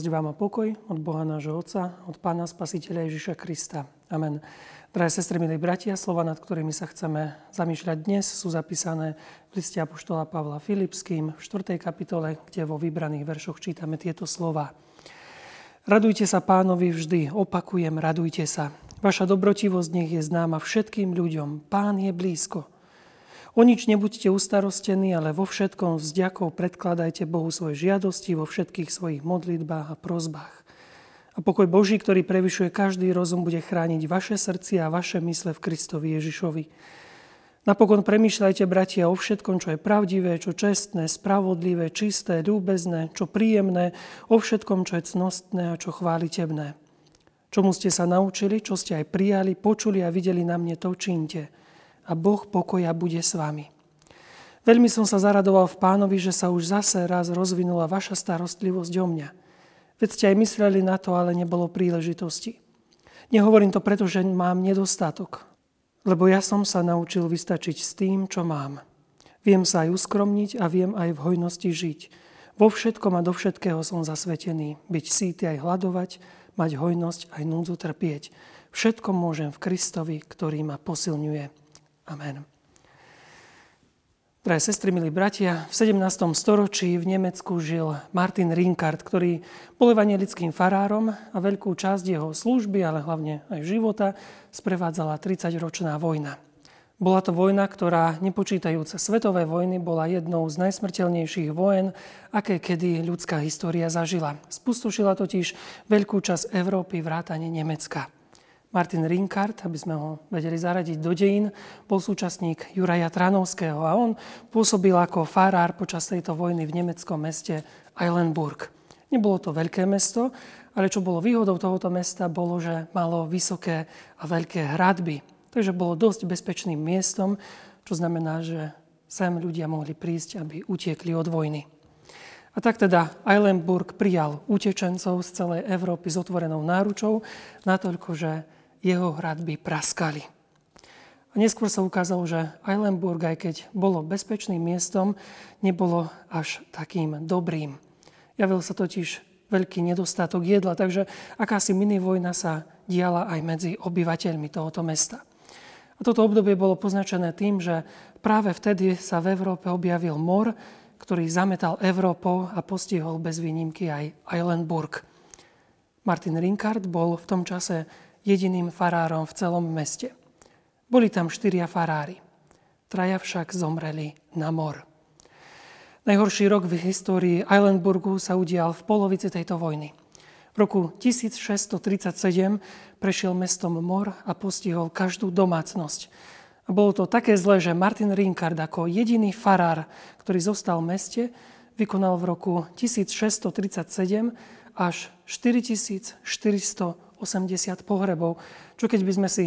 Milosť vám a pokoj od Boha nášho Otca, od Pána Spasiteľa Ježiša Krista. Amen. Drahé sestry, milí bratia, slova, nad ktorými sa chceme zamýšľať dnes, sú zapísané v liste Apoštola Pavla Filipským v 4. kapitole, kde vo vybraných veršoch čítame tieto slova. Radujte sa pánovi vždy, opakujem, radujte sa. Vaša dobrotivosť nech je známa všetkým ľuďom. Pán je blízko. O nič nebuďte ustarostení, ale vo všetkom vzďakov predkladajte Bohu svoje žiadosti vo všetkých svojich modlitbách a prozbách. A pokoj Boží, ktorý prevyšuje každý rozum, bude chrániť vaše srdcia a vaše mysle v Kristovi Ježišovi. Napokon premýšľajte, bratia, o všetkom, čo je pravdivé, čo čestné, spravodlivé, čisté, ľúbezné, čo príjemné, o všetkom, čo je cnostné a čo chválitebné. Čomu ste sa naučili, čo ste aj prijali, počuli a videli na mne, to čínte – a Boh pokoja bude s vami. Veľmi som sa zaradoval v pánovi, že sa už zase raz rozvinula vaša starostlivosť o mňa. Veď ste aj mysleli na to, ale nebolo príležitosti. Nehovorím to preto, že mám nedostatok, lebo ja som sa naučil vystačiť s tým, čo mám. Viem sa aj uskromniť a viem aj v hojnosti žiť. Vo všetkom a do všetkého som zasvetený. Byť síty aj hľadovať, mať hojnosť aj núdzu trpieť. Všetko môžem v Kristovi, ktorý ma posilňuje. Amen. Drahé sestry, milí bratia, v 17. storočí v Nemecku žil Martin Rinkart, ktorý bol evangelickým farárom a veľkú časť jeho služby, ale hlavne aj života, sprevádzala 30-ročná vojna. Bola to vojna, ktorá, nepočítajúce svetové vojny, bola jednou z najsmrteľnejších vojen, aké kedy ľudská história zažila. Spustošila totiž veľkú časť Európy vrátane Nemecka. Martin Rinkart, aby sme ho vedeli zaradiť do dejín, bol súčasník Juraja Tranovského a on pôsobil ako farár počas tejto vojny v nemeckom meste Eilenburg. Nebolo to veľké mesto, ale čo bolo výhodou tohoto mesta, bolo, že malo vysoké a veľké hradby. Takže bolo dosť bezpečným miestom, čo znamená, že sem ľudia mohli prísť, aby utiekli od vojny. A tak teda Eilenburg prijal utečencov z celej Európy s otvorenou náručou, natoľko, že jeho hradby praskali. A neskôr sa ukázalo, že Eilenburg, aj keď bolo bezpečným miestom, nebolo až takým dobrým. Javil sa totiž veľký nedostatok jedla, takže akási minivojna sa diala aj medzi obyvateľmi tohoto mesta. A toto obdobie bolo poznačené tým, že práve vtedy sa v Európe objavil mor, ktorý zametal Európou a postihol bez výnimky aj Eilenburg. Martin Rinkard bol v tom čase jediným farárom v celom meste. Boli tam štyria farári. Traja však zomreli na mor. Najhorší rok v histórii Eilenburgu sa udial v polovici tejto vojny. V roku 1637 prešiel mestom mor a postihol každú domácnosť. A bolo to také zlé, že Martin Rinkard ako jediný farár, ktorý zostal v meste, vykonal v roku 1637 až 4400 80 pohrebov, čo keď by sme si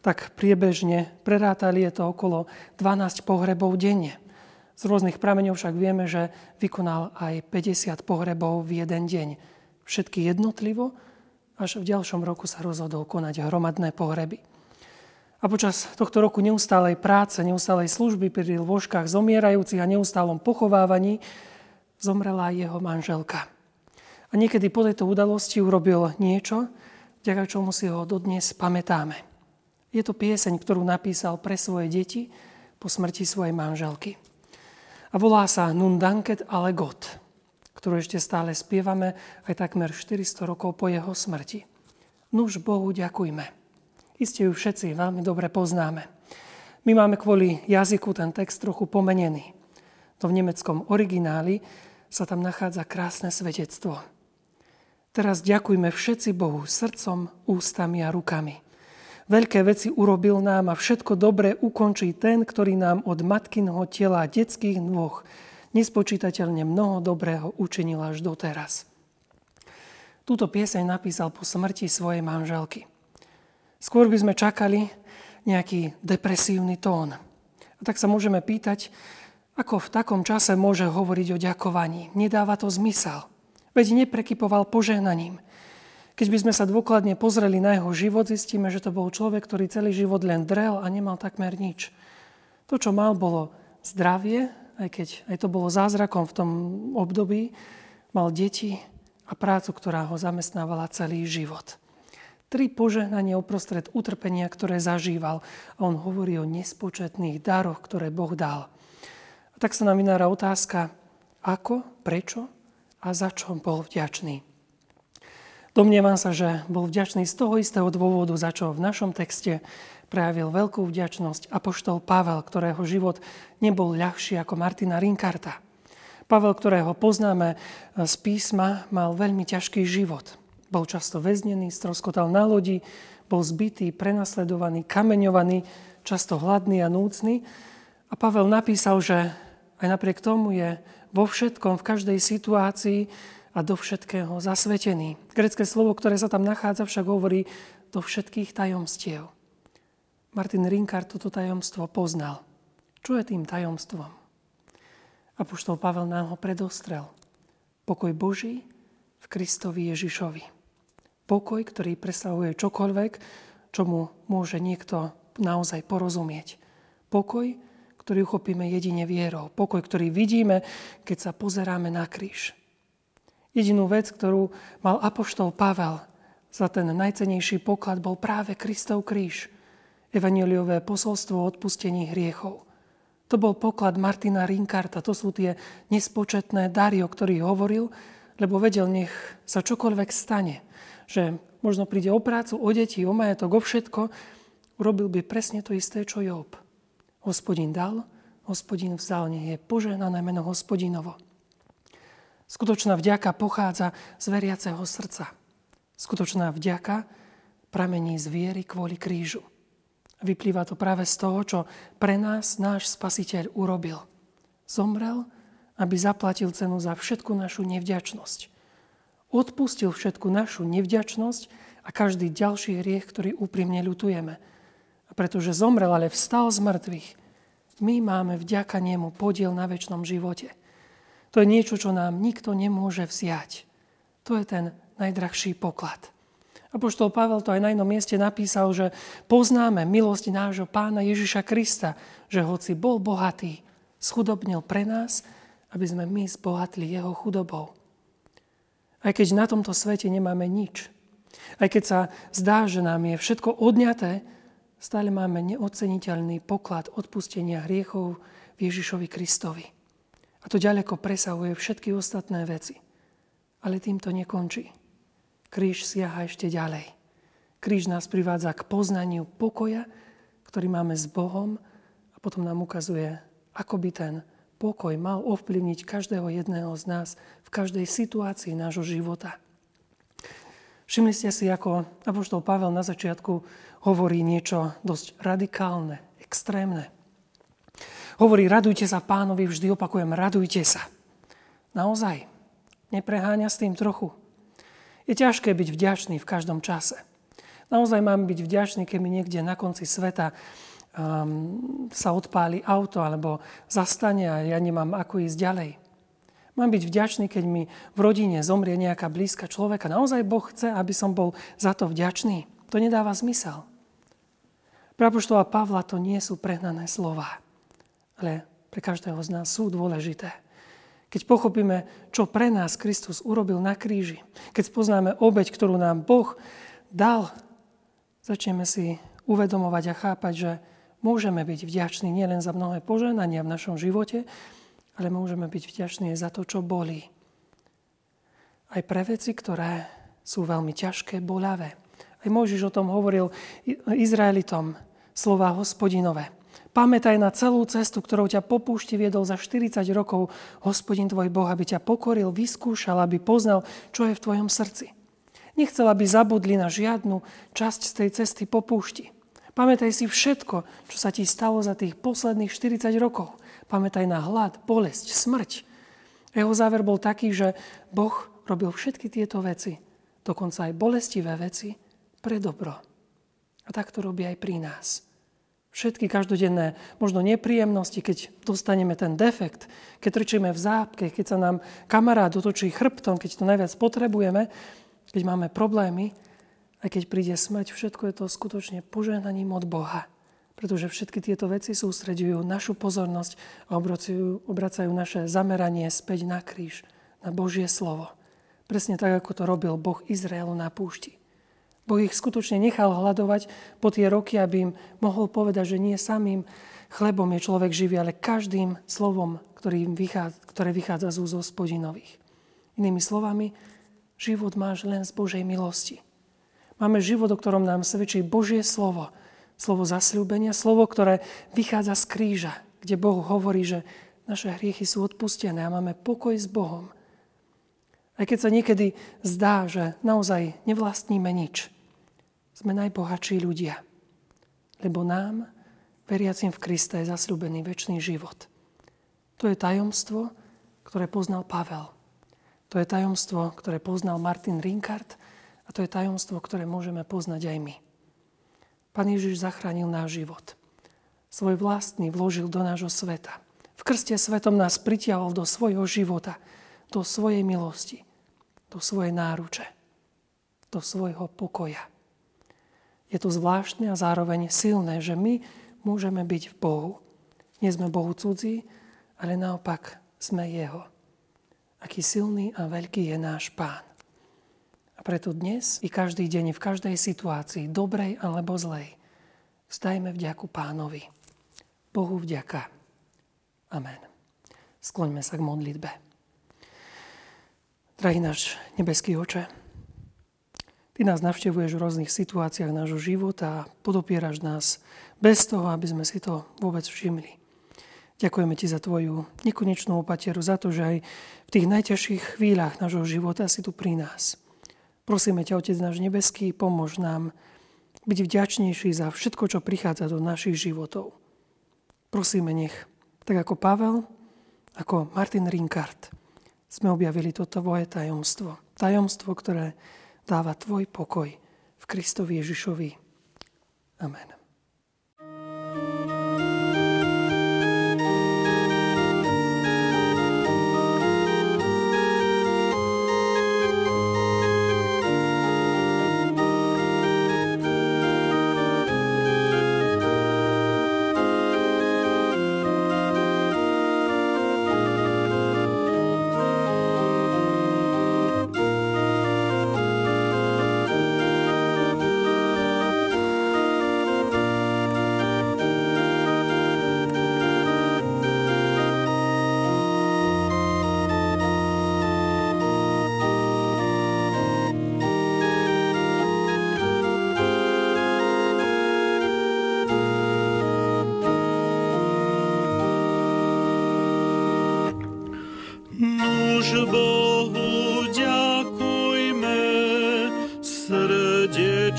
tak priebežne prerátali, je to okolo 12 pohrebov denne. Z rôznych prameňov však vieme, že vykonal aj 50 pohrebov v jeden deň. Všetky jednotlivo, až v ďalšom roku sa rozhodol konať hromadné pohreby. A počas tohto roku neustálej práce, neustálej služby pri lôžkach zomierajúcich a neustálom pochovávaní zomrela jeho manželka. A niekedy po tejto udalosti urobil niečo, vďaka čomu si ho dodnes pamätáme. Je to pieseň, ktorú napísal pre svoje deti po smrti svojej manželky. A volá sa Nun danket ale Gott, ktorú ešte stále spievame aj takmer 400 rokov po jeho smrti. Nuž Bohu ďakujme. Iste ju všetci veľmi dobre poznáme. My máme kvôli jazyku ten text trochu pomenený. To v nemeckom origináli sa tam nachádza krásne svedectvo. Teraz ďakujme všetci Bohu srdcom, ústami a rukami. Veľké veci urobil nám a všetko dobré ukončí ten, ktorý nám od matkinho tela a detských nôh nespočítateľne mnoho dobrého učinil až doteraz. Túto pieseň napísal po smrti svojej manželky. Skôr by sme čakali nejaký depresívny tón. A tak sa môžeme pýtať, ako v takom čase môže hovoriť o ďakovaní. Nedáva to zmysel. Veď neprekypoval požehnaním. Keď by sme sa dôkladne pozreli na jeho život, zistíme, že to bol človek, ktorý celý život len drel a nemal takmer nič. To, čo mal, bolo zdravie, aj keď aj to bolo zázrakom v tom období, mal deti a prácu, ktorá ho zamestnávala celý život. Tri požehnania uprostred utrpenia, ktoré zažíval. A on hovorí o nespočetných daroch, ktoré Boh dal. A tak sa nám vynára otázka, ako, prečo a za čo bol vďačný. Domnievam sa, že bol vďačný z toho istého dôvodu, za čo v našom texte prejavil veľkú vďačnosť apoštol Pavel, ktorého život nebol ľahší ako Martina Rinkarta. Pavel, ktorého poznáme z písma, mal veľmi ťažký život. Bol často väznený, stroskotal na lodi, bol zbytý, prenasledovaný, kameňovaný, často hladný a núcný. A Pavel napísal, že aj napriek tomu je vo všetkom, v každej situácii a do všetkého zasvetený. Grecké slovo, ktoré sa tam nachádza, však hovorí do všetkých tajomstiev. Martin Rinkard toto tajomstvo poznal. Čo je tým tajomstvom? Apoštol Pavel nám ho predostrel. Pokoj Boží v Kristovi Ježišovi. Pokoj, ktorý presahuje čokoľvek, čomu môže niekto naozaj porozumieť. Pokoj, ktorý uchopíme jedine vierou. Pokoj, ktorý vidíme, keď sa pozeráme na kríž. Jedinú vec, ktorú mal apoštol Pavel za ten najcenejší poklad, bol práve Kristov kríž – evaneliové posolstvo o odpustení hriechov. To bol poklad Martina Rinkarta, to sú tie nespočetné dary, o ktorých hovoril, lebo vedel, nech sa čokoľvek stane, že možno príde o prácu, o deti, o majetok, o všetko, urobil by presne to isté, čo Job. Hospodin dal, hospodin vzal, nech je požehnané meno hospodinovo. Skutočná vďaka pochádza z veriaceho srdca. Skutočná vďaka pramení z viery kvôli krížu. Vyplýva to práve z toho, čo pre nás náš spasiteľ urobil. Zomrel, aby zaplatil cenu za všetku našu nevďačnosť. Odpustil všetku našu nevďačnosť a každý ďalší hriech, ktorý úprimne ľutujeme. Pretože zomrel, ale vstal z mŕtvych, my máme vďaka nemu podiel na väčšnom živote. To je niečo, čo nám nikto nemôže vziať. To je ten najdrahší poklad. Apoštol Pavel to aj na jednom mieste napísal, že poznáme milosť nášho pána Ježiša Krista, že hoci bol bohatý, schudobnil pre nás, aby sme my zbohatli jeho chudobou. Aj keď na tomto svete nemáme nič, aj keď sa zdá, že nám je všetko odňaté, stále máme neoceniteľný poklad odpustenia hriechov v Ježišovi Kristovi. A to ďaleko presahuje všetky ostatné veci. Ale tým to nekončí. Kríž siaha ešte ďalej. Kríž nás privádza k poznaniu pokoja, ktorý máme s Bohom a potom nám ukazuje, ako by ten pokoj mal ovplyvniť každého jedného z nás v každej situácii nášho života. Všimli ste si, ako Apoštol Pavel na začiatku hovorí niečo dosť radikálne, extrémne. Hovorí, radujte sa pánovi, vždy opakujem, radujte sa. Naozaj, nepreháňa s tým trochu. Je ťažké byť vďačný v každom čase. Naozaj mám byť vďačný, keď mi niekde na konci sveta um, sa odpáli auto alebo zastane a ja nemám ako ísť ďalej. Mám byť vďačný, keď mi v rodine zomrie nejaká blízka človeka. Naozaj Boh chce, aby som bol za to vďačný. To nedáva zmysel. Pre Pavla to nie sú prehnané slova, ale pre každého z nás sú dôležité. Keď pochopíme, čo pre nás Kristus urobil na kríži, keď spoznáme obeď, ktorú nám Boh dal, začneme si uvedomovať a chápať, že môžeme byť vďační nielen za mnohé poženania v našom živote, ale môžeme byť vďační za to, čo bolí. Aj pre veci, ktoré sú veľmi ťažké, bolavé. Aj Mojžiš o tom hovoril Izraelitom, slova hospodinové. Pamätaj na celú cestu, ktorou ťa po púšti viedol za 40 rokov hospodin tvoj Boh, aby ťa pokoril, vyskúšal, aby poznal, čo je v tvojom srdci. Nechcel, aby zabudli na žiadnu časť z tej cesty po púšti. Pamätaj si všetko, čo sa ti stalo za tých posledných 40 rokov. Pamätaj na hlad, bolesť, smrť. Jeho záver bol taký, že Boh robil všetky tieto veci, dokonca aj bolestivé veci, pre dobro. A tak to robí aj pri nás. Všetky každodenné možno nepríjemnosti, keď dostaneme ten defekt, keď trčíme v zápke, keď sa nám kamarát dotočí chrbtom, keď to najviac potrebujeme, keď máme problémy, aj keď príde smrť, všetko je to skutočne požehnaním od Boha. Pretože všetky tieto veci sústredujú našu pozornosť a obracajú, obracajú naše zameranie späť na kríž, na Božie slovo. Presne tak, ako to robil Boh Izraelu na púšti. Boh ich skutočne nechal hľadovať po tie roky, aby im mohol povedať, že nie samým chlebom je človek živý, ale každým slovom, ktorý vychádza, ktoré vychádza z úz hospodinových. Inými slovami, život máš len z Božej milosti. Máme život, o ktorom nám svedčí Božie slovo. Slovo zasľúbenia, slovo, ktoré vychádza z kríža, kde Boh hovorí, že naše hriechy sú odpustené a máme pokoj s Bohom. Aj keď sa niekedy zdá, že naozaj nevlastníme nič, sme najbohatší ľudia. Lebo nám, veriacim v Krista, je zasľúbený väčší život. To je tajomstvo, ktoré poznal Pavel. To je tajomstvo, ktoré poznal Martin Rinkart a to je tajomstvo, ktoré môžeme poznať aj my. Pán Ježiš zachránil náš život. Svoj vlastný vložil do nášho sveta. V krste svetom nás pritiahol do svojho života, do svojej milosti, do svojej náruče, do svojho pokoja. Je to zvláštne a zároveň silné, že my môžeme byť v Bohu. Nie sme Bohu cudzí, ale naopak sme Jeho. Aký silný a veľký je náš Pán. A preto dnes i každý deň, v každej situácii, dobrej alebo zlej, vzdajme vďaku Pánovi. Bohu vďaka. Amen. Skloňme sa k modlitbe. Drahý náš nebeský oče, Ty nás navštevuješ v rôznych situáciách nášho života a podopieraš nás bez toho, aby sme si to vôbec všimli. Ďakujeme Ti za Tvoju nekonečnú opateru, za to, že aj v tých najťažších chvíľach nášho života si tu pri nás. Prosíme ťa, Otec náš nebeský, pomôž nám byť vďačnejší za všetko, čo prichádza do našich životov. Prosíme, nech, tak ako Pavel, ako Martin Rinkart, sme objavili toto Tvoje tajomstvo. Tajomstvo, ktoré dáva Tvoj pokoj v Kristovi Ježišovi. Amen.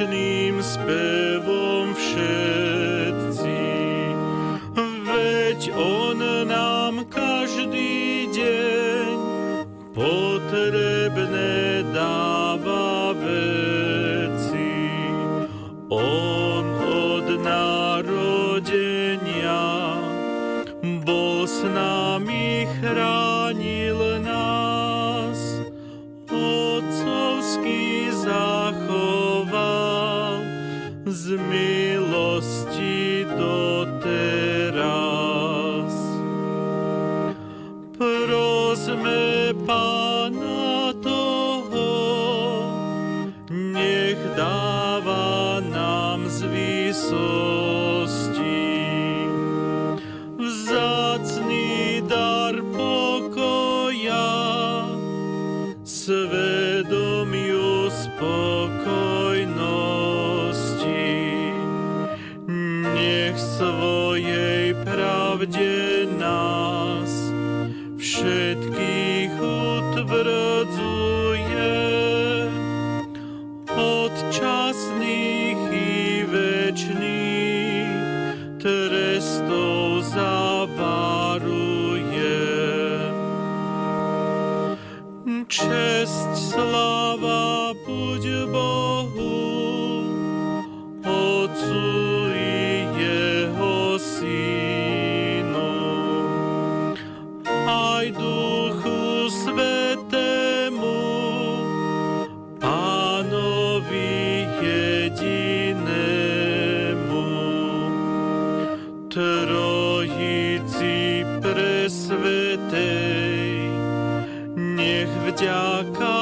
Večným spevom všetci. Nami chránil nás. Otcovský záchod z milosti 家康